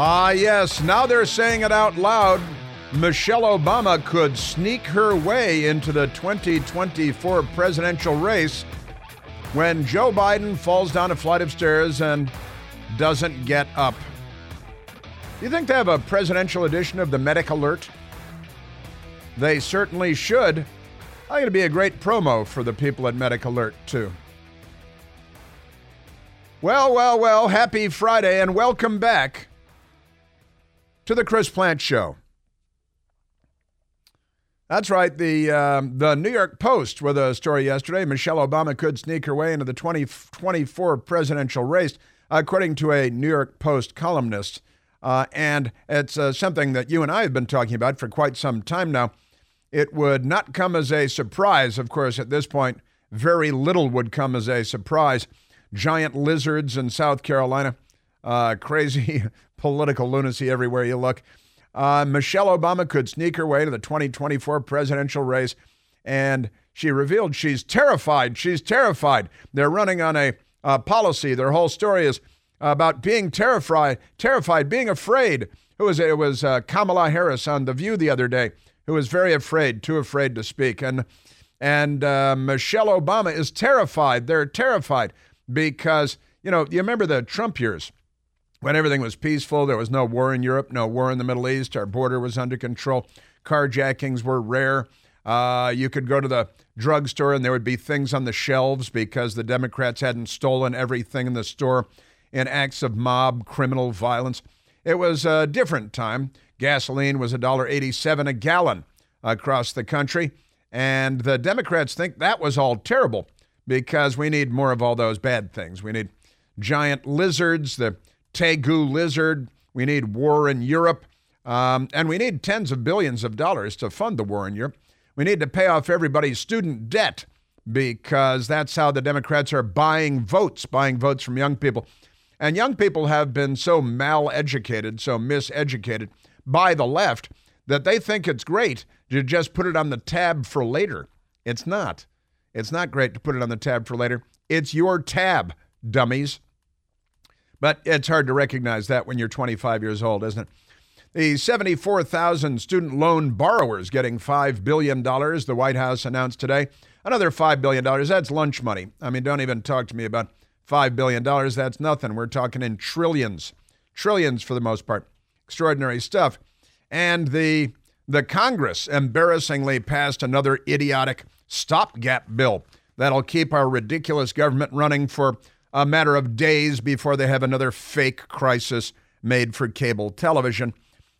Ah, yes, now they're saying it out loud. Michelle Obama could sneak her way into the 2024 presidential race when Joe Biden falls down a flight of stairs and doesn't get up. Do you think they have a presidential edition of the Medic Alert? They certainly should. I think it'd be a great promo for the people at Medic Alert, too. Well, well, well, happy Friday and welcome back to the Chris Plante Show. That's right. The uh, the New York Post with a story yesterday. Michelle Obama could sneak her way into the 2024 presidential race, according to a New York Post columnist. Uh, and it's uh, something that you and I have been talking about for quite some time now. It would not come as a surprise, of course, at this point. Very little would come as a surprise. Giant lizards in South Carolina, uh, crazy political lunacy everywhere you look. Uh, Michelle Obama could sneak her way to the 2024 presidential race, and she revealed she's terrified. She's terrified. They're running on a policy. Their whole story is about being terrified, terrified, being afraid. Who was it? It was uh, Kamala Harris on The View the other day, who was very afraid, too afraid to speak. And and uh, Michelle Obama is terrified. They're terrified because you know you remember the Trump years when everything was peaceful. There was no war in Europe, no war in the Middle East. Our border was under control. Carjackings were rare. Uh, you could go to the drugstore and there would be things on the shelves because the Democrats hadn't stolen everything in the store in acts of mob criminal violence. It was a different time. Gasoline was $1.87 a gallon across the country. And the Democrats think that was all terrible because we need more of all those bad things. We need giant lizards, the Tegu lizard. We need war in Europe. Um, and we need tens of billions of dollars to fund the war in Europe. We need to pay off everybody's student debt because that's how the Democrats are buying votes, buying votes from young people. And young people have been so mal-educated, so miseducated by the left that they think it's great to just put it on the tab for later. It's not. It's not great to put it on the tab for later. It's your tab, dummies. But it's hard to recognize that when you're 25 years old, isn't it? The 74,000 student loan borrowers getting $5 billion, the White House announced today. Another $5 billion. That's lunch money. I mean, don't even talk to me about $5 billion. That's nothing. We're talking in trillions, trillions for the most part. Extraordinary stuff. And the, the Congress embarrassingly passed another idiotic stopgap bill that'll keep our ridiculous government running for a matter of days before they have another fake crisis made for cable television.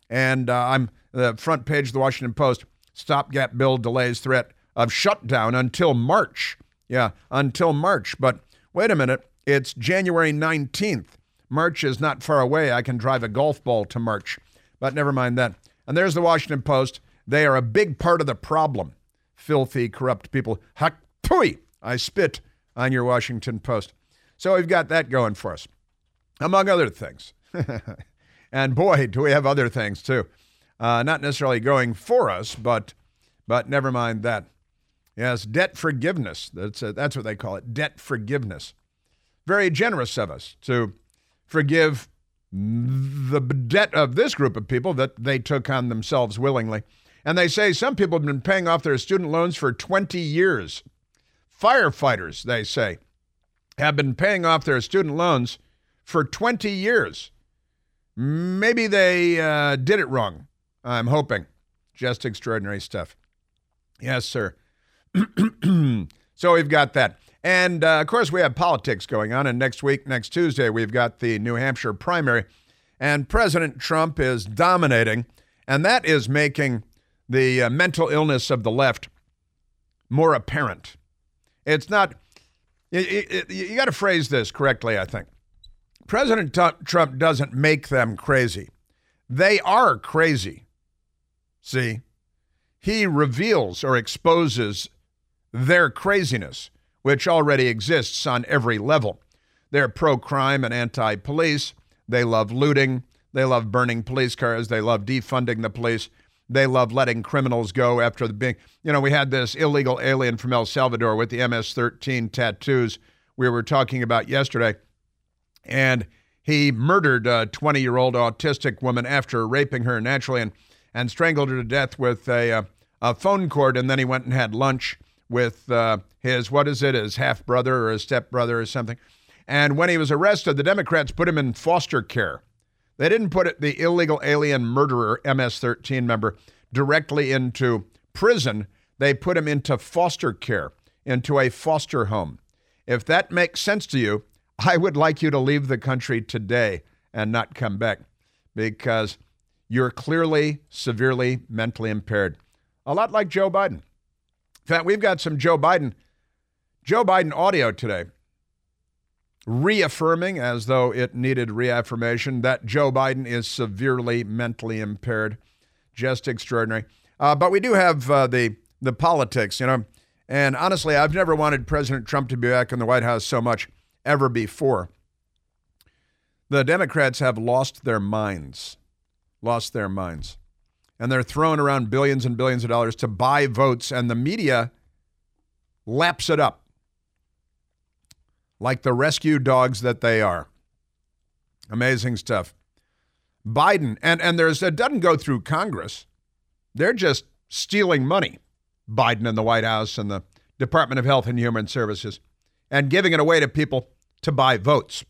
And uh, I'm the front page of the Washington Post stopgap bill delays threat of shutdown until March. Yeah, until March. But wait a minute. It's January 19th. March is not far away. I can drive a golf ball to March. But never mind that. And there's the Washington Post. They are a big part of the problem. Filthy, corrupt people. Pooey! I spit on your Washington Post. So we've got that going for us, among other things. and boy, do we have other things too. Uh, not necessarily going for us, but but never mind that. Yes, debt forgiveness. That's a, that's what they call it, debt forgiveness very generous of us to forgive the debt of this group of people that they took on themselves willingly. And they say some people have been paying off their student loans for 20 years. Firefighters, they say, have been paying off their student loans for 20 years. Maybe they uh, did it wrong. I'm hoping. Just extraordinary stuff. Yes, sir. so we've got that. And uh, of course, we have politics going on. And next week, next Tuesday, we've got the New Hampshire primary. And President Trump is dominating. And that is making the uh, mental illness of the left more apparent. It's not, it, it, you got to phrase this correctly, I think. President Trump doesn't make them crazy, they are crazy. See? He reveals or exposes their craziness which already exists on every level. They're pro crime and anti police. They love looting. They love burning police cars. They love defunding the police. They love letting criminals go after the big. You know, we had this illegal alien from El Salvador with the MS 13 tattoos we were talking about yesterday. And He murdered a 20 year old autistic woman after raping her naturally and, and strangled her to death with a, a, a phone cord. And then he went and had lunch with uh, his, what is it, his half brother or his step brother or something. And when he was arrested, the Democrats put him in foster care. They didn't put the illegal alien murderer, MS 13 member, directly into prison. They put him into foster care, into a foster home. If that makes sense to you, I would like you to leave the country today and not come back because you're clearly severely mentally impaired. A lot like Joe Biden. In fact, we've got some Joe Biden Joe Biden audio today reaffirming as though it needed reaffirmation that Joe Biden is severely mentally impaired. Just extraordinary. Uh, but we do have uh, the the politics, you know. And honestly, I've never wanted President Trump to be back in the White House so much ever before. The Democrats have lost their minds, lost their minds. And they're throwing around billions and billions of dollars to buy votes, and the media laps it up like the rescue dogs that they are. Amazing stuff. Biden, and, and there's it doesn't go through Congress. They're just stealing money. Biden and the White House and the Department of Health and Human Services and giving it away to people to buy votes.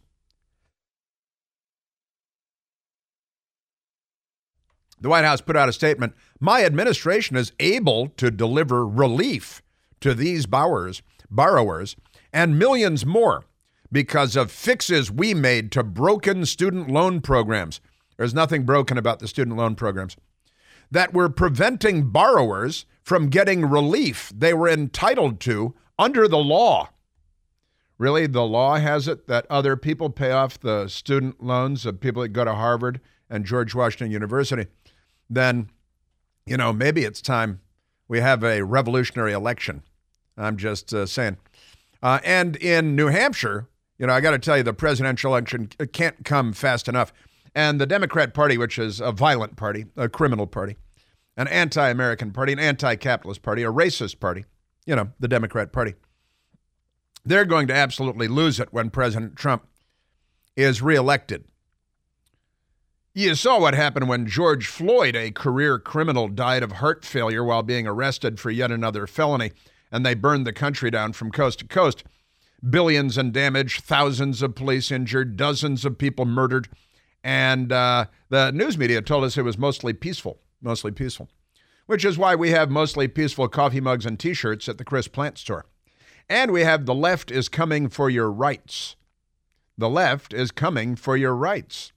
The White House put out a statement My administration is able to deliver relief to these borrowers, borrowers and millions more because of fixes we made to broken student loan programs. There's nothing broken about the student loan programs. That were preventing borrowers from getting relief they were entitled to under the law. Really, the law has it that other people pay off the student loans of people that go to Harvard and George Washington University. Then, you know, maybe it's time we have a revolutionary election. I'm just uh, saying. Uh, and in New Hampshire, you know, I got to tell you, the presidential election can't come fast enough. And the Democrat Party, which is a violent party, a criminal party, an anti American party, an anti capitalist party, a racist party, you know, the Democrat Party, they're going to absolutely lose it when President Trump is reelected. You saw what happened when George Floyd, a career criminal, died of heart failure while being arrested for yet another felony and they burned the country down from coast to coast. Billions in damage, thousands of police injured, dozens of people murdered. And uh, the news media told us it was mostly peaceful, mostly peaceful, which is why we have mostly peaceful coffee mugs and t shirts at the Chris Plante store. And we have the left is coming for your rights. The left is coming for your rights.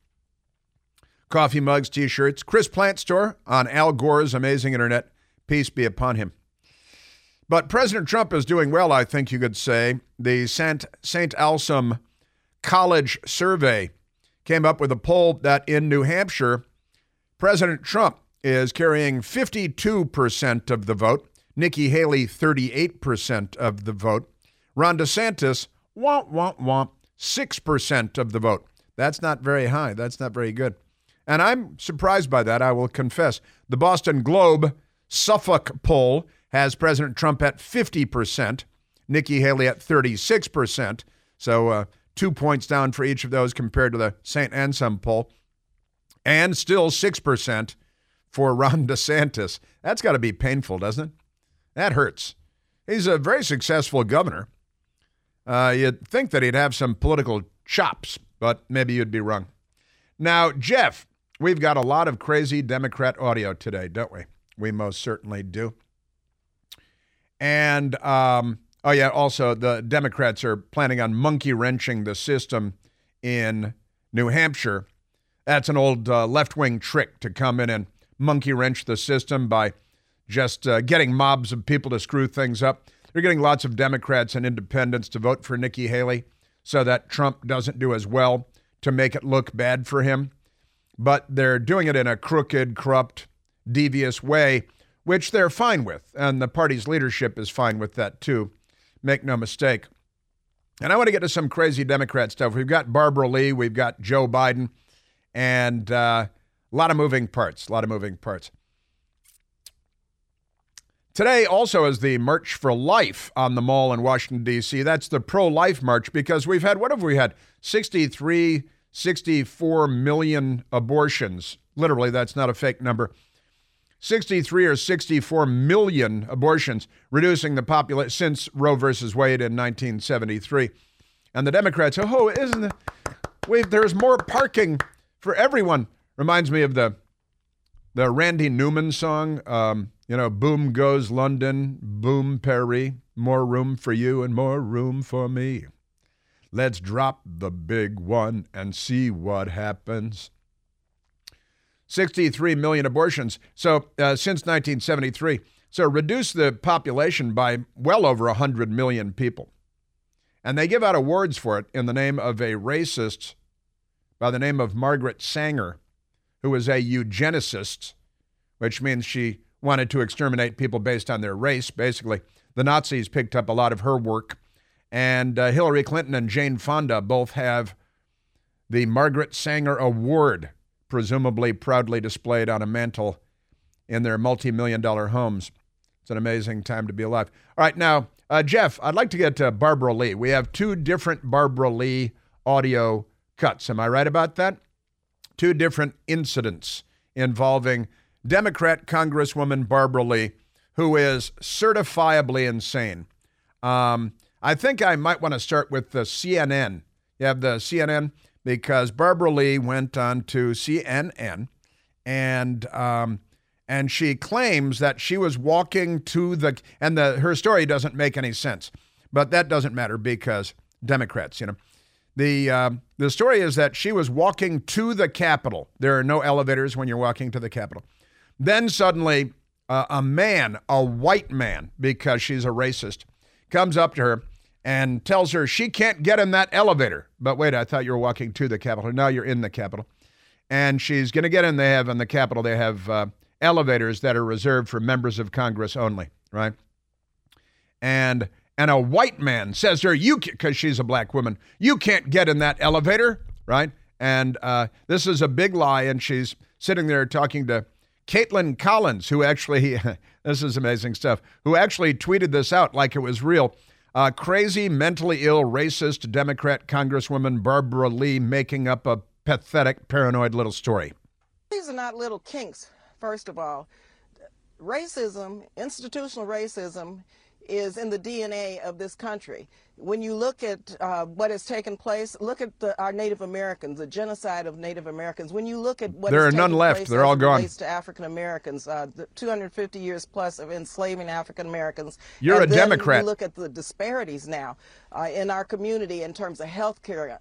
Coffee mugs, t shirts, Chris Plante store on Al Gore's amazing internet. Peace be upon him. But President Trump is doing well, I think you could say. The St. St. Anselm College survey came up with a poll that in New Hampshire, President Trump is carrying 52% of the vote, Nikki Haley 38% of the vote, Ron DeSantis, womp, womp, womp, 6% of the vote. That's not very high. That's not very good. And I'm surprised by that, I will confess. The Boston Globe Suffolk poll has President Trump at 50%, Nikki Haley at 36%. So uh, two points down for each of those compared to the St. Anselm poll. And still 6% for Ron DeSantis. That's got to be painful, doesn't it? That hurts. He's a very successful governor. Uh, you'd think that he'd have some political chops, but maybe you'd be wrong. Now, Jeff, we've got a lot of crazy Democrat audio today, don't we? We most certainly do. And um, oh yeah, also the Democrats are planning on monkey wrenching the system in New Hampshire. That's an old uh, left wing trick to come in and monkey wrench the system by just uh, getting mobs of people to screw things up. They're getting lots of Democrats and independents to vote for Nikki Haley so that Trump doesn't do as well to make it look bad for him. But they're doing it in a crooked, corrupt, devious way which they're fine with. And the party's leadership is fine with that too. Make no mistake. And I want to get to some crazy Democrat stuff. We've got Barbara Lee, we've got Joe Biden, and uh, a lot of moving parts. A lot of moving parts. Today also is the March for Life on the Mall in Washington, D.C. That's the pro life march because we've had, what have we had? 63 64 million abortions. Literally, that's not a fake number. 63 or 64 million abortions, reducing the population since Roe versus Wade in 1973. And the Democrats, oh, isn't it? Wait, there's more parking for everyone. Reminds me of the the Randy Newman song. Um, you know, boom goes London, boom Paris, more room for you and more room for me. Let's drop the big one and see what happens. 63 million abortions. So uh, since 1973. So reduce the population by well over 100 million people. And they give out awards for it in the name of a racist by the name of Margaret Sanger, who was a eugenicist, which means she wanted to exterminate people based on their race. Basically, the Nazis picked up a lot of her work. And uh, Hillary Clinton and Jane Fonda both have the Margaret Sanger Award presumably proudly displayed on a mantle in their multi million dollar homes. It's an amazing time to be alive. All right, now, uh, Jeff, I'd like to get to Barbara Lee. We have two different Barbara Lee audio cuts. Am I right about that? Two different incidents involving Democrat Congresswoman Barbara Lee, who is certifiably insane. Um, I think I might want to start with the CNN. You have the CNN because Barbara Lee went on to CNN and um, and she claims that she was walking to the and the her story doesn't make any sense, but that doesn't matter because Democrats, you know. The uh, the story is that she was walking to the Capitol. There are no elevators when you're walking to the Capitol. Then suddenly, uh, a man, a white man, because she's a racist, comes up to her and tells her she can't get in that elevator. But wait, I thought you were walking to the Capitol. Now you're in the Capitol. And she's going to get in. They have in the Capitol, they have uh, elevators that are reserved for members of Congress only, right? And and a white man says to her, "You because she's a black woman, you can't get in that elevator, right?" And uh, this is a big lie. And she's sitting there talking to Kaitlan Collins, who actually, this is amazing stuff, who actually tweeted this out like it was real. Uh, crazy, mentally ill, racist Democrat Congresswoman Barbara Lee making up a pathetic, paranoid little story. These are not little kinks, first of all. Racism, institutional racism, is in the DNA of this country when you look at uh, what has taken place, look at the, our Native Americans, the genocide of Native Americans. When you look at what there are none left, they're all gone. To African Americans, uh, 250 years plus of enslaving African Americans. You're and a Democrat. You look at the disparities now uh, in our community in terms of health care,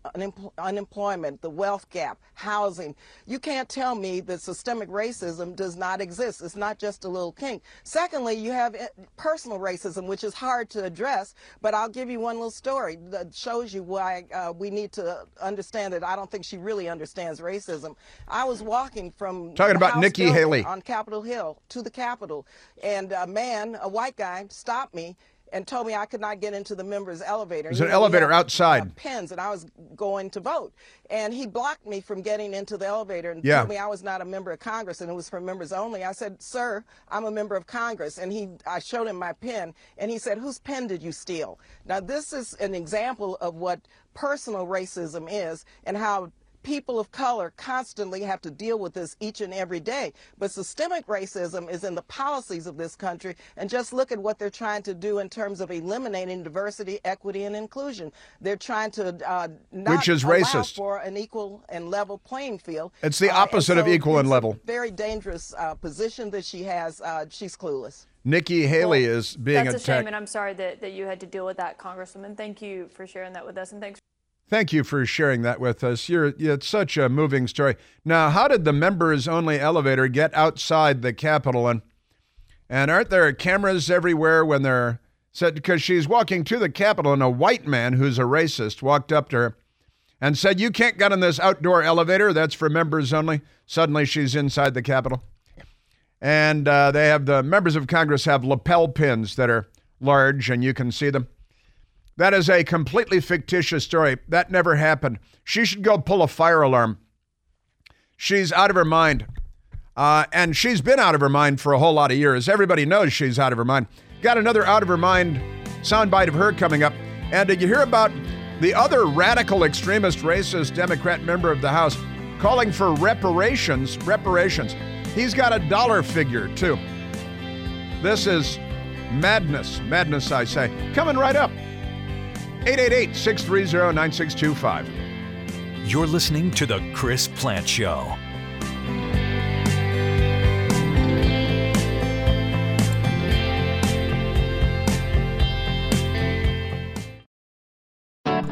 unemployment, the wealth gap, housing. You can't tell me that systemic racism does not exist. It's not just a little kink. Secondly, you have eh, personal racism, which is hard to address. But I'll give you one little story that shows you why uh, we need to understand that I don't think she really understands racism. I was walking from talking about Nikki Haley on Capitol Hill to the Capitol, and a man, a white guy, stopped me and told me I could not get into the members' elevator. There's an elevator outside. Uh, pens, and I was going to vote. And he blocked me from getting into the elevator and yeah. told me I was not a member of Congress and it was for members only. I said, "Sir, I'm a member of Congress." And he, I showed him my pen, and he said, "Whose pen did you steal?" Now, this is an example of what personal racism is and how people of color constantly have to deal with this each and every day. But systemic racism is in the policies of this country. And just look at what they're trying to do in terms of eliminating diversity, equity, and inclusion. They're trying to uh, which is racist for an equal and level playing field. It's the opposite uh, so of equal and level. very dangerous uh, position that she has. Uh, she's clueless. Nikki Haley well, is being that's attacked. That's a shame, and I'm sorry that, that you had to deal with that, Congresswoman. Thank you for sharing that with us, and thanks. Thank you for sharing that with us. You're, it's such a moving story. Now, how did the members only elevator get outside the Capitol? And, and aren't there cameras everywhere when they're said? Because she's walking to the Capitol, and a white man who's a racist walked up to her and said, You can't get in this outdoor elevator. That's for members only. Suddenly, she's inside the Capitol. And uh, they have the members of Congress have lapel pins that are large, and you can see them. That is a completely fictitious story. That never happened. She should go pull a fire alarm. She's out of her mind. Uh, and she's been out of her mind for a whole lot of years. Everybody knows she's out of her mind. Got another out of her mind soundbite of her coming up. And did you hear about The other radical extremist racist Democrat member of the House calling for reparations, reparations. He's got a dollar figure too. This is madness, madness I say. Coming right up. 888-630-9625. You're listening to the Chris Plante Show.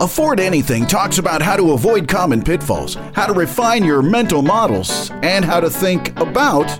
Afford Anything talks about how to avoid common pitfalls, how to refine your mental models, and how to think about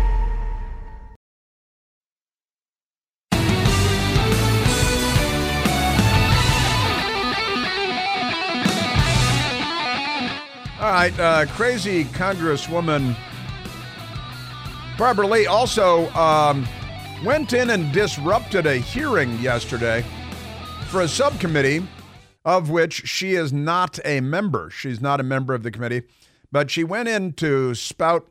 Right, uh, crazy Congresswoman Barbara Lee also um, went in and disrupted a hearing yesterday for a subcommittee of which she is not a member. She's not a member of the committee, but she went in to spout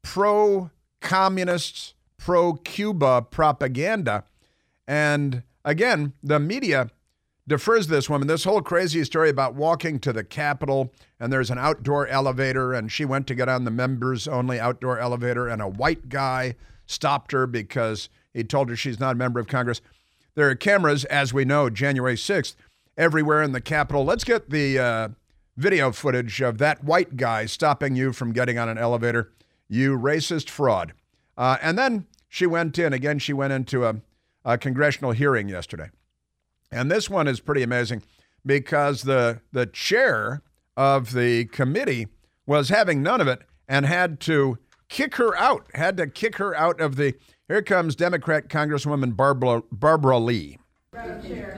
pro communist, pro Cuba propaganda. And again, the media defers this woman. This whole crazy story about walking to the Capitol and there's an outdoor elevator, and she went to get on the members only outdoor elevator, and a white guy stopped her because he told her she's not a member of Congress. There are cameras, as we know, January 6th, everywhere in the Capitol. Let's get the uh, video footage of that white guy stopping you from getting on an elevator. You racist fraud. Uh, and then she went in, again, she went into a, a congressional hearing yesterday. And this one is pretty amazing because the the chair of the committee was having none of it and had to kick her out, had to kick her out of the. Here comes Democrat Congresswoman Barbara, Barbara Lee. Madam Chair,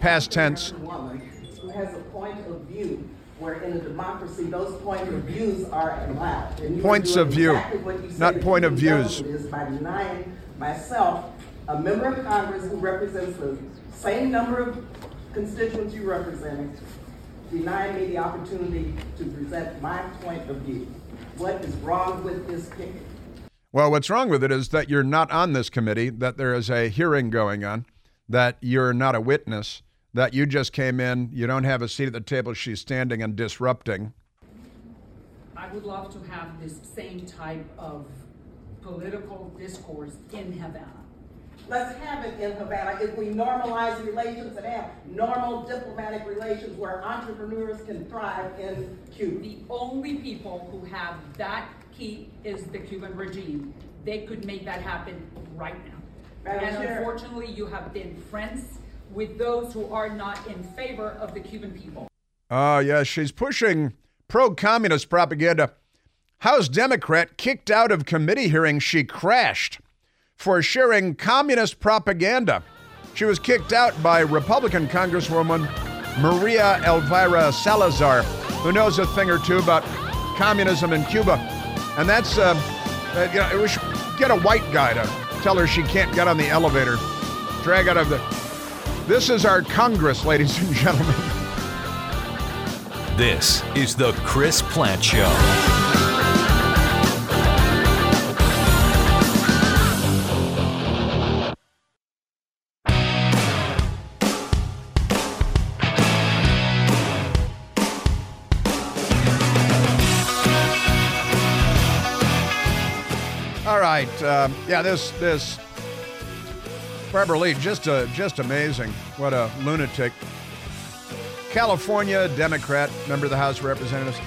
Past tense. Who has a point of view where in a democracy those point of views are allowed. Points of view, exactly not point of views. By denying myself, a member of Congress who represents the same number of constituents you represent, denying me the opportunity to present my point of view. What is wrong with this picking? Well, what's wrong with it is that you're not on this committee, that there is a hearing going on, that you're not a witness, that you just came in, you don't have a seat at the table, she's standing and disrupting. I would love to have this same type of political discourse in Havana. Let's have it in Havana. If we normalize relations and have normal diplomatic relations where entrepreneurs can thrive in Cuba. The only people who have that key is the Cuban regime. They could make that happen right now. Madam and Chair. unfortunately, you have been friends with those who are not in favor of the Cuban people. Oh, yes, she's pushing pro communist propaganda. House Democrat kicked out of committee hearing she crashed for sharing communist propaganda. She was kicked out by Republican Congresswoman Maria Elvira Salazar, who knows a thing or two about communism in Cuba. And that's, uh, uh, you know, we should get a white guy to tell her she can't get on the elevator. Drag out of the. This is our Congress, ladies and gentlemen. This is the Chris Plante Show. Right, um, yeah, this this Barbara Lee, just a, just amazing. What a lunatic. California Democrat, member of the House of Representatives.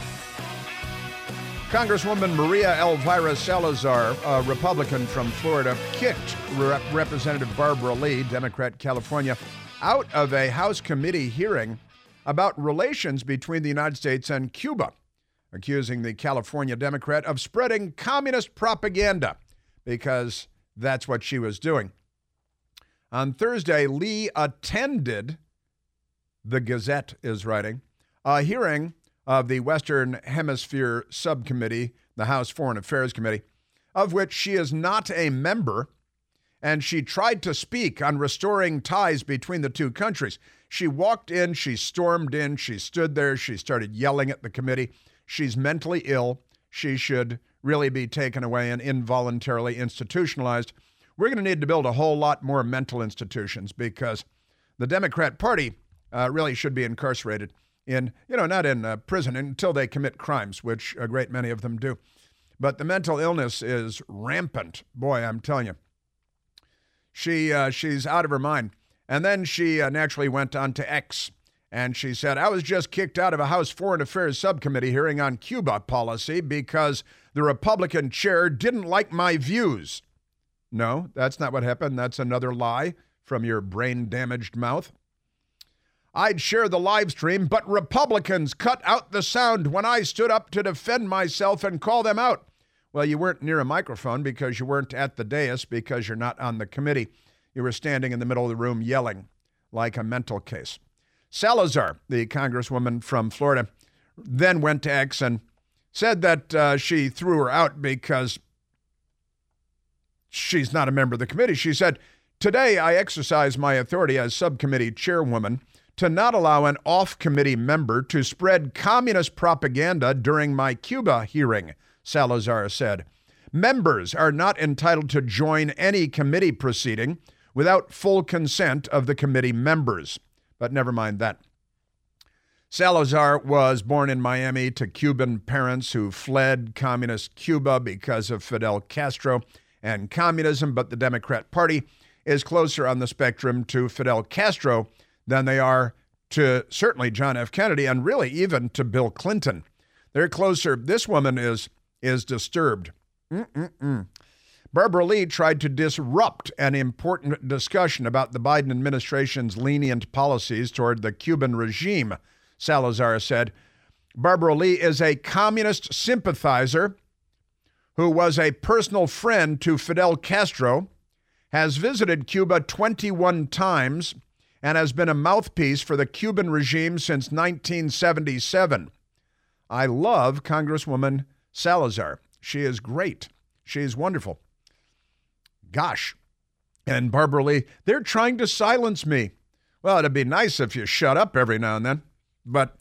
Congresswoman Maria Elvira Salazar, a Republican from Florida, kicked Rep- Representative Barbara Lee, Democrat, California, out of a House committee hearing about relations between the United States and Cuba, accusing the California Democrat of spreading communist propaganda because that's what she was doing. On Thursday, Lee attended, the Gazette is writing, a hearing of the Western Hemisphere Subcommittee, the House Foreign Affairs Committee, of which she is not a member, and she tried to speak on restoring ties between the two countries. She walked in, she stormed in, she stood there, she started yelling at the committee. She's mentally ill. She should really be taken away and involuntarily institutionalized. We're going to need to build a whole lot more mental institutions because the Democrat Party uh, really should be incarcerated in, you know, not in uh, prison until they commit crimes, which a great many of them do. But the mental illness is rampant. Boy, I'm telling you. She, uh, she's out of her mind. And then she uh, naturally went on to X. And she said, I was just kicked out of a House Foreign Affairs subcommittee hearing on Cuba policy because the Republican chair didn't like my views. No, that's not what happened. That's another lie from your brain damaged mouth. I'd share the live stream, but Republicans cut out the sound when I stood up to defend myself and call them out. Well, you weren't near a microphone because you weren't at the dais because you're not on the committee. You were standing in the middle of the room yelling like a mental case. Salazar, the congresswoman from Florida, then went to X and said that uh, she threw her out because she's not a member of the committee. She said, Today I exercise my authority as subcommittee chairwoman to not allow an off committee member to spread communist propaganda during my Cuba hearing, Salazar said. Members are not entitled to join any committee proceeding without full consent of the committee members. But never mind that. Salazar was born in Miami to Cuban parents who fled communist Cuba because of Fidel Castro and communism, but the Democrat Party is closer on the spectrum to Fidel Castro than they are to certainly John F. Kennedy and really even to Bill Clinton. They're closer. This woman is is disturbed. Mm-mm-mm. Barbara Lee tried to disrupt an important discussion about the Biden administration's lenient policies toward the Cuban regime, Salazar said. Barbara Lee is a communist sympathizer who was a personal friend to Fidel Castro, has visited Cuba 21 times, and has been a mouthpiece for the Cuban regime since 1977. I love Congresswoman Salazar. She is great. She is wonderful. Gosh. And Barbara Lee, they're trying to silence me. Well, it'd be nice if you shut up every now and then. But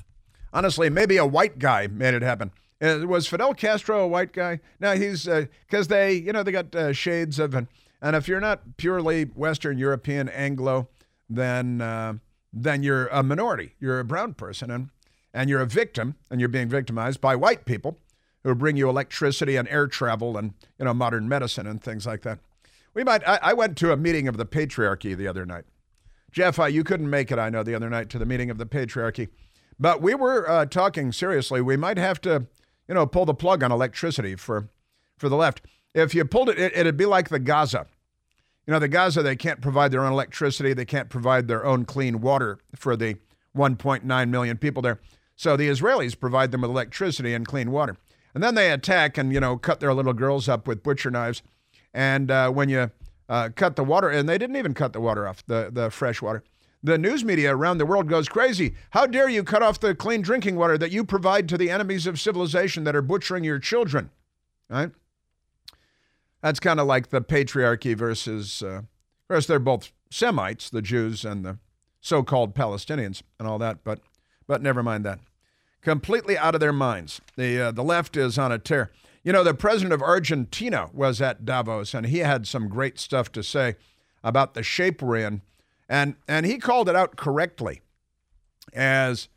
honestly, maybe a white guy made it happen. Uh, was Fidel Castro a white guy? No, he's because uh, they, you know, they got uh, shades of, and, and if you're not purely Western European Anglo, then uh, then you're a minority. You're a brown person, and and you're a victim, and you're being victimized by white people who bring you electricity and air travel and you know modern medicine and things like that. We might. I, I went to a meeting of the patriarchy the other night. Jeff, uh, you couldn't make it, I know, the other night to the meeting of the patriarchy, but we were uh, talking seriously. We might have to, you know, pull the plug on electricity for for the left. If you pulled it, it it'd be like the Gaza. You know, the Gaza, they can't provide their own electricity. They can't provide their own clean water for the 1.9 million people there. So the Israelis provide them with electricity and clean water. And then they attack and, you know, cut their little girls up with butcher knives. And uh, when you uh, cut the water, and they didn't even cut the water off, the, the fresh water, the news media around the world goes crazy. How dare you cut off the clean drinking water that you provide to the enemies of civilization that are butchering your children? Right? That's kind of like the patriarchy versus, uh, of course, they're both Semites, the Jews and the so-called Palestinians and all that, but but never mind that. Completely out of their minds. The uh, the left is on a tear. You know, the president of Argentina was at Davos, and he had some great stuff to say about the shape we're in, and and he called it out correctly as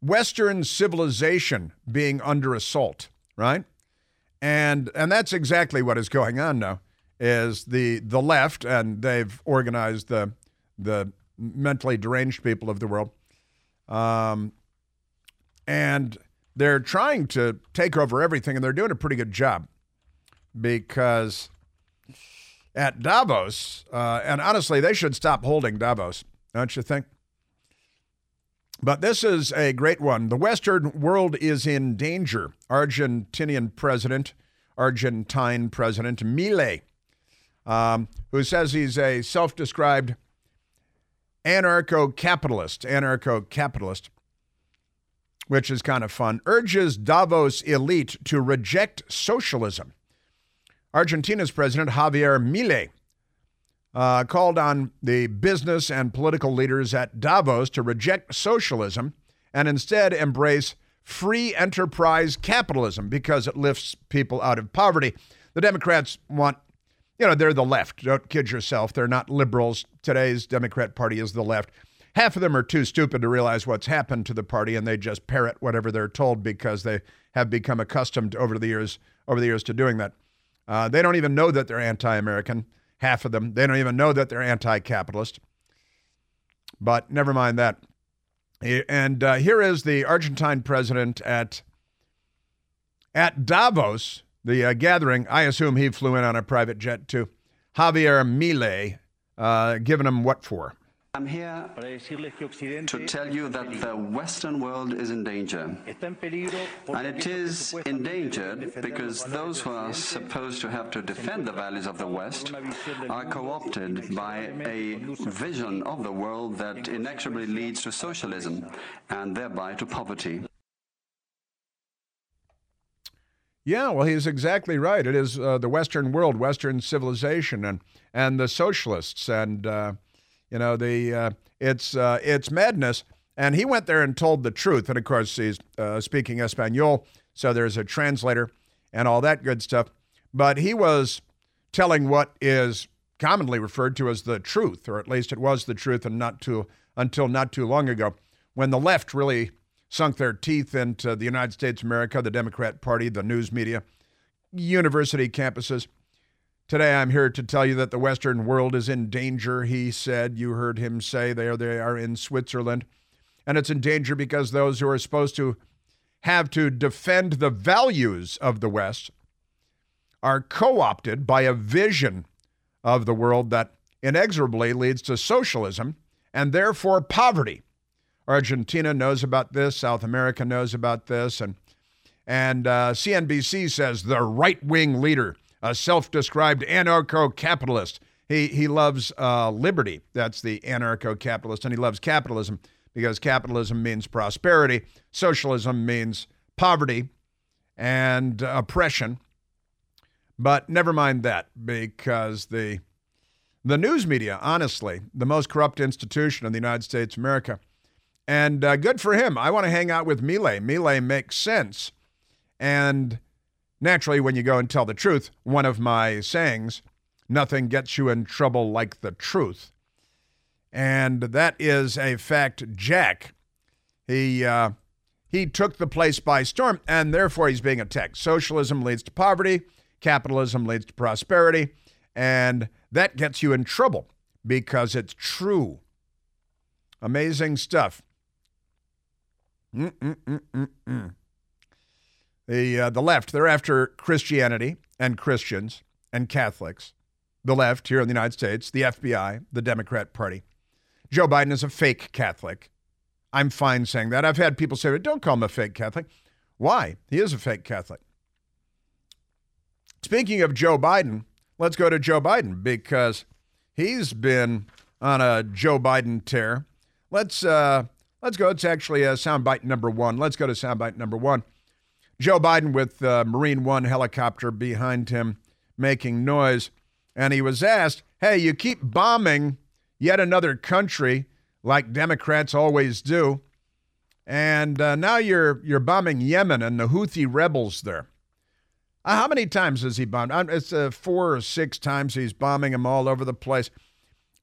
Western civilization being under assault. Right? And and that's exactly what is going on now. Is the the left and they've organized the the mentally deranged people of the world, um, and they're trying to take over everything, and they're doing a pretty good job because at Davos, uh, and honestly, they should stop holding Davos, don't you think? But this is a great one. The Western world is in danger. Argentinian president, Argentine President Milei, um, who says he's a self described anarcho capitalist, anarcho capitalist, which is kind of fun, urges Davos elite to reject socialism. Argentina's president, Javier Milei, uh, called on the business and political leaders at Davos to reject socialism and instead embrace free enterprise capitalism because it lifts people out of poverty. The Democrats want, you know, they're the left. Don't kid yourself. They're not liberals. Today's Democrat Party is the left. Half of them are too stupid to realize what's happened to the party and they just parrot whatever they're told because they have become accustomed over the years over the years to doing that. Uh, they don't even know that they're anti-American. Half of them. They don't even know that they're anti-capitalist. But never mind that. And uh, here is the Argentine president at at Davos, the uh, gathering. I assume he flew in on a private jet too. Javier Milei, uh, giving him what for? I'm here to tell you that the Western world is in danger. And it is endangered because those who are supposed to have to defend the values of the West are co opted by a vision of the world that inexorably leads to socialism and thereby to poverty. Yeah, well, he's exactly right. It is uh, the Western world, Western civilization, and and the socialists, and uh, you know, the uh, it's uh, it's madness. And he went there and told the truth. And of course, he's uh, speaking Espanol, so there's a translator and all that good stuff. But he was telling what is commonly referred to as the truth, or at least it was the truth, and not too until not too long ago, when the left really sunk their teeth into the United States of America, the Democrat Party, the news media, university campuses. Today, I'm here to tell you that the Western world is in danger, he said. You heard him say there they are in Switzerland. And it's in danger because those who are supposed to have to defend the values of the West are co opted by a vision of the world that inexorably leads to socialism and therefore poverty. Argentina knows about this, South America knows about this, and and uh, CNBC says the right wing leader a self described anarcho capitalist. He, he loves uh, liberty. That's the anarcho capitalist. And he loves capitalism because capitalism means prosperity, socialism means poverty and oppression. But never mind that because the, the news media, honestly, the most corrupt institution in the United States of America. And uh, good for him. I want to hang out with Milei. Milei makes sense. And Naturally, when you go and tell the truth, one of my sayings, nothing gets you in trouble like the truth. And that is a fact, Jack. He, uh, he took the place by storm, and therefore he's being attacked. Socialism leads to poverty, capitalism leads to prosperity, and that gets you in trouble because it's true. Amazing stuff. Mm-mm-mm-mm-mm. The, uh, the left, they're after Christianity and Christians and Catholics. The left here in the United States, the FBI, the Democrat Party. Joe Biden is a fake Catholic. I'm fine saying that. I've had people say, don't call him a fake Catholic. Why? He is a fake Catholic. Speaking of Joe Biden, let's go to Joe Biden because he's been on a Joe Biden tear. Let's uh, let's go. It's actually a soundbite number one. Let's go to soundbite number one. Joe Biden with the Marine One helicopter behind him making noise. And he was asked, Hey, you keep bombing yet another country like Democrats always do. And uh, now you're, you're bombing Yemen and the Houthi rebels there. Uh, how many times has he bombed? It's uh, four or six times he's bombing them all over the place.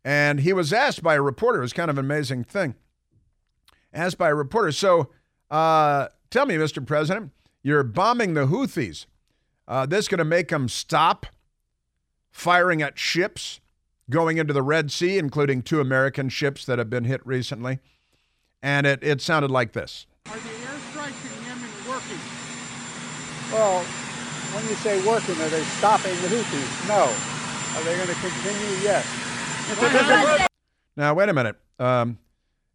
And he was asked by a reporter, it was kind of an amazing thing. Asked by a reporter, so uh, tell me, Mr. President, you're bombing the Houthis. Uh, this going to make them stop firing at ships going into the Red Sea, including two American ships that have been hit recently. And it, it sounded like this. Are the airstrikes in Yemen working? Well, when you say working, are they stopping the Houthis? No. Are they going to continue? Yes. now, wait a minute. Um,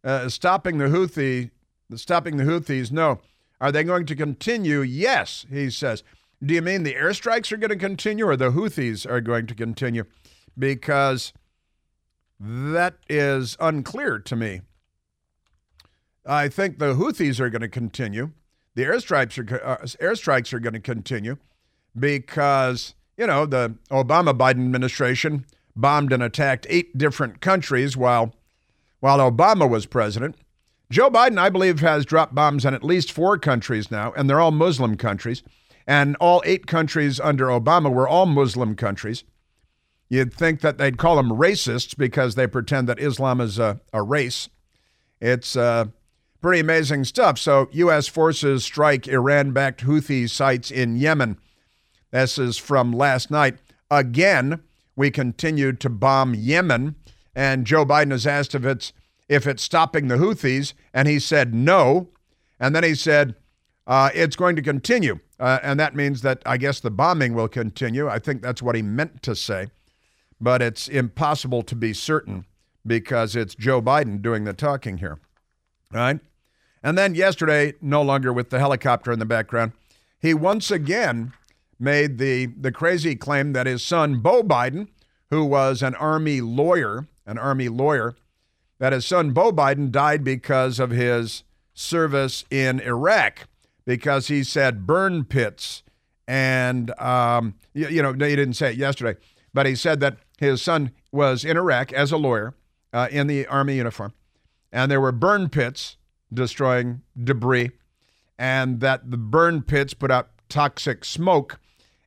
uh, stopping the Houthi, stopping the Houthis? No. Are they going to continue? Yes, he says. Do you mean the airstrikes are going to continue or the Houthis are going to continue? Because that is unclear to me. I think the Houthis are going to continue. The airstrikes are, uh, airstrikes are going to continue because you know, the Obama Biden administration bombed and attacked eight different countries while while Obama was president. Joe Biden, I believe, has dropped bombs on at least four countries now, and they're all Muslim countries. And all eight countries under Obama were all Muslim countries. You'd think that they'd call them racists because they pretend that Islam is a, a race. It's uh, pretty amazing stuff. So, U.S. forces strike Iran backed Houthi sites in Yemen. This is from last night. Again, we continue to bomb Yemen, and Joe Biden has asked if it's if it's stopping the Houthis, and he said no. And then he said uh, it's going to continue. Uh, and that means that I guess the bombing will continue. I think that's what he meant to say. But it's impossible to be certain because it's Joe Biden doing the talking here. Right? And then yesterday, no longer with the helicopter in the background, he once again made the, the crazy claim that his son, Beau Biden, who was an Army lawyer, an Army lawyer, that his son Beau Biden died because of his service in Iraq, because he said burn pits. And, um, you, you know, he didn't say it yesterday, but he said that his son was in Iraq as a lawyer uh, in the Army uniform, and there were burn pits destroying debris, and that the burn pits put out toxic smoke.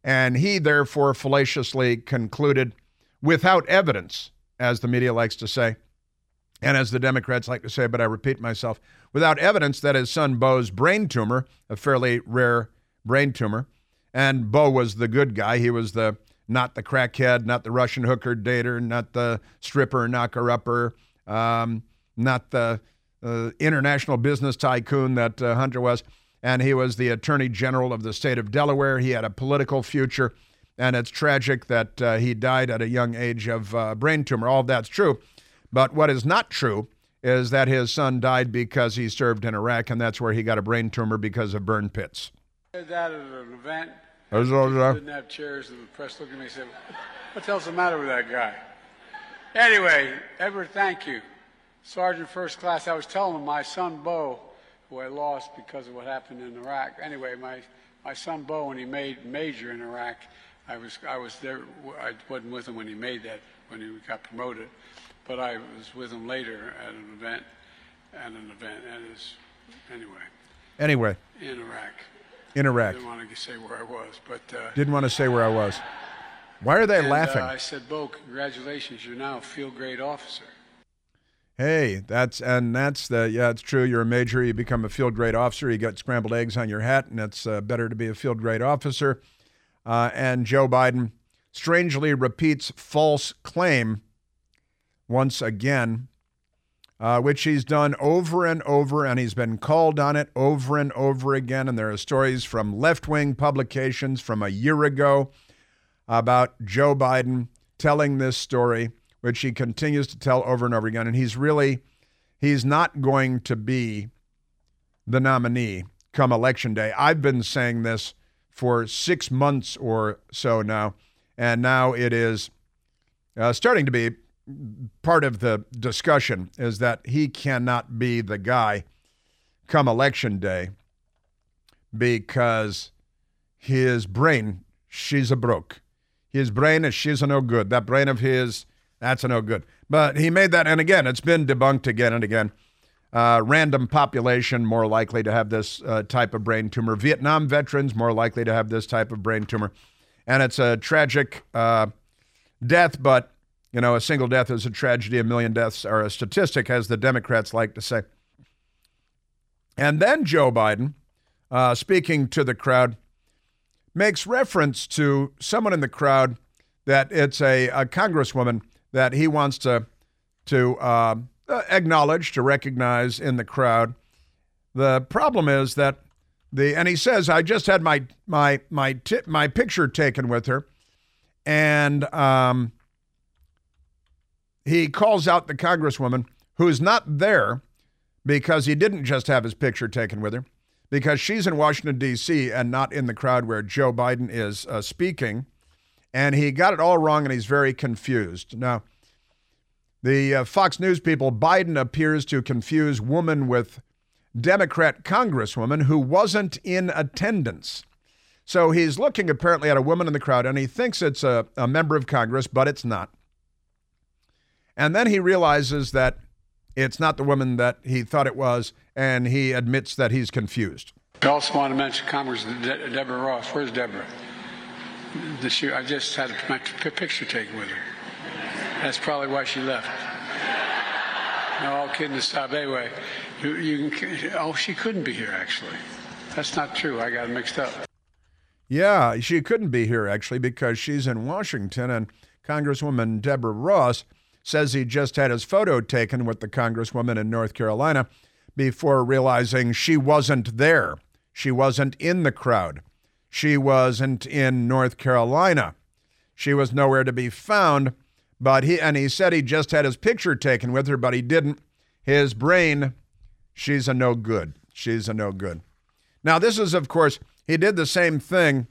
And he therefore fallaciously concluded, without evidence, as the media likes to say, and as the Democrats like to say, but I repeat myself, without evidence that his son Beau's brain tumor, a fairly rare brain tumor, and Beau was the good guy. He was the not the crackhead, not the Russian hooker dater, not the stripper knocker upper, um, not the uh, international business tycoon that uh, Hunter was. And he was the attorney general of the state of Delaware. He had a political future. And it's tragic that uh, he died at a young age of uh, brain tumor. All that's true. But what is not true is that his son died because he served in Iraq, and that's where he got a brain tumor because of burn pits. That at an event. I didn't have chairs, and the press looked at me and said, What the hell's the matter with that guy? Anyway, Edward, thank you. Sergeant First Class, I was telling him my son Beau, who I lost because of what happened in Iraq. Anyway, my, my son Beau, when he made major in Iraq, I was, I was there, I wasn't with him when he made that, when he got promoted but I was with him later at an event, at an event, and his, anyway. Anyway. In Iraq. In Iraq. Didn't want to say where I was, but. Uh, Didn't want to say where I was. Why are they and, laughing? Uh, I said, Beau, congratulations, you're now a field grade officer. Hey, that's and that's the yeah, it's true. You're a major, you become a field grade officer. You got scrambled eggs on your hat, and it's uh, better to be a field grade officer. Uh, and Joe Biden strangely repeats false claim once again, uh, which he's done over and over, and he's been called on it over and over again. And there are stories from left wing publications from a year ago about Joe Biden telling this story, which he continues to tell over and over again. And he's really, he's not going to be the nominee come election day. I've been saying this for six months or so now, and now it is uh, starting to be part of the discussion is that he cannot be the guy come election day because his brain, she's a broke. His brain is she's a no good. That brain of his, that's a no good. But he made that, and again, it's been debunked again and again. Uh, random population more likely to have this uh, type of brain tumor. Vietnam veterans more likely to have this type of brain tumor, and it's a tragic uh, death. But you know, a single death is a tragedy, a million deaths are a statistic, as the Democrats like to say. And then Joe Biden, uh, speaking to the crowd, makes reference to someone in the crowd that it's a, a congresswoman that he wants to to uh, acknowledge, to recognize in the crowd. The problem is that the and he says, I just had my my my my picture taken with her, and um, he calls out the congresswoman who's not there because he didn't just have his picture taken with her, because she's in Washington, D.C., and not in the crowd where Joe Biden is uh, speaking. And he got it all wrong and he's very confused. Now, the uh, Fox News people, Biden appears to confuse woman with Democrat congresswoman who wasn't in attendance. So he's looking apparently at a woman in the crowd and he thinks it's a, a member of Congress, but it's not. And then he realizes that it's not the woman that he thought it was, and he admits that he's confused. I also want to mention Congressman De- Deborah Ross. Where's Deborah? This year, I just had my picture taken with her. That's probably why she left. No, all kidding aside. Anyway, you, you can, oh, she couldn't be here, actually. That's not true. I got it mixed up. Yeah, she couldn't be here actually because she's in Washington, and Congresswoman Deborah Ross says he just had his photo taken with the Congresswoman in North Carolina before realizing she wasn't there. She wasn't in the crowd. She wasn't in North Carolina. She was nowhere to be found, but he and he said he just had his picture taken with her, but he didn't. His brain, she's a no good. She's a no good. Now, this is, of course, he did the same thing.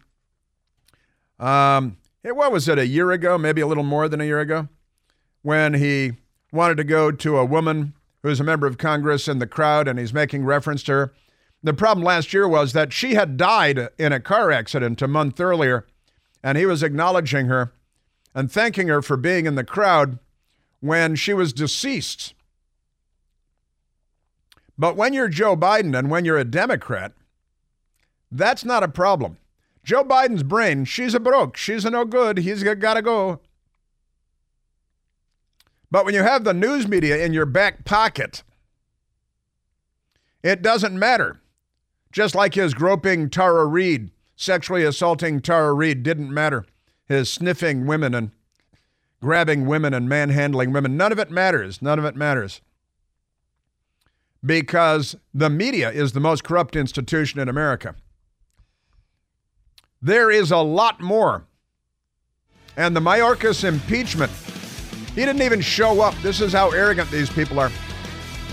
Um, what was it, a year ago, maybe a little more than a year ago, when he wanted to go to a woman who's a member of Congress in the crowd and he's making reference to her. The problem last year was that she had died in a car accident a month earlier, and he was acknowledging her and thanking her for being in the crowd when she was deceased. But when you're Joe Biden and when you're a Democrat, that's not a problem. Joe Biden's brain, she's a broke. She's a no good. He's got to go. But when you have the news media in your back pocket, it doesn't matter. Just like his groping Tara Reade, sexually assaulting Tara Reade didn't matter. His sniffing women and grabbing women and manhandling women, none of it matters. None of it matters. Because the media is the most corrupt institution in America. There is a lot more. And the Mayorkas impeachment, he didn't even show up. This is how arrogant these people are.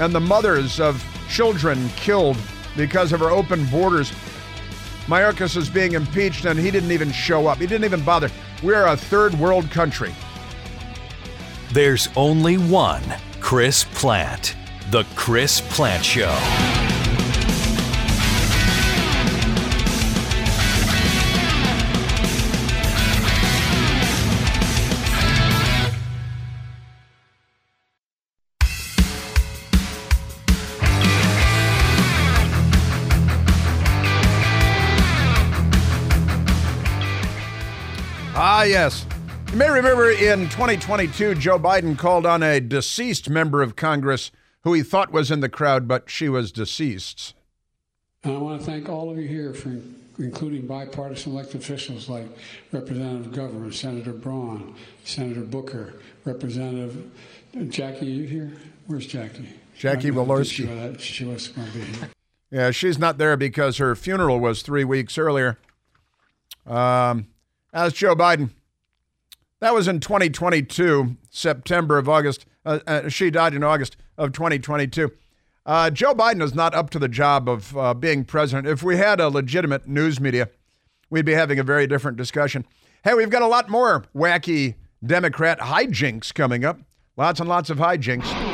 And the mothers of children killed because of our open borders. Mayorkas is being impeached and he didn't even show up. He didn't even bother. We're a third world country. There's only one Chris Plante. The Chris Plante Show. Yes. You may remember in 2022, Joe Biden called on a deceased member of Congress who he thought was in the crowd, but she was deceased. And I want to thank all of you here for including bipartisan elected officials like Representative Governor, Senator Braun, Senator Booker, Representative Jackie. Are you here? Where's Jackie? Jackie Walorski. She, she was going to be here. Yeah, she's not there because her funeral was three weeks earlier. Um, as Joe Biden. That was in 2022, September of August. Uh, uh, she died in August of 2022. Uh, Joe Biden is not up to the job of uh, being president. If we had a legitimate news media, we'd be having a very different discussion. Hey, we've got a lot more wacky Democrat hijinks coming up. Lots and lots of hijinks.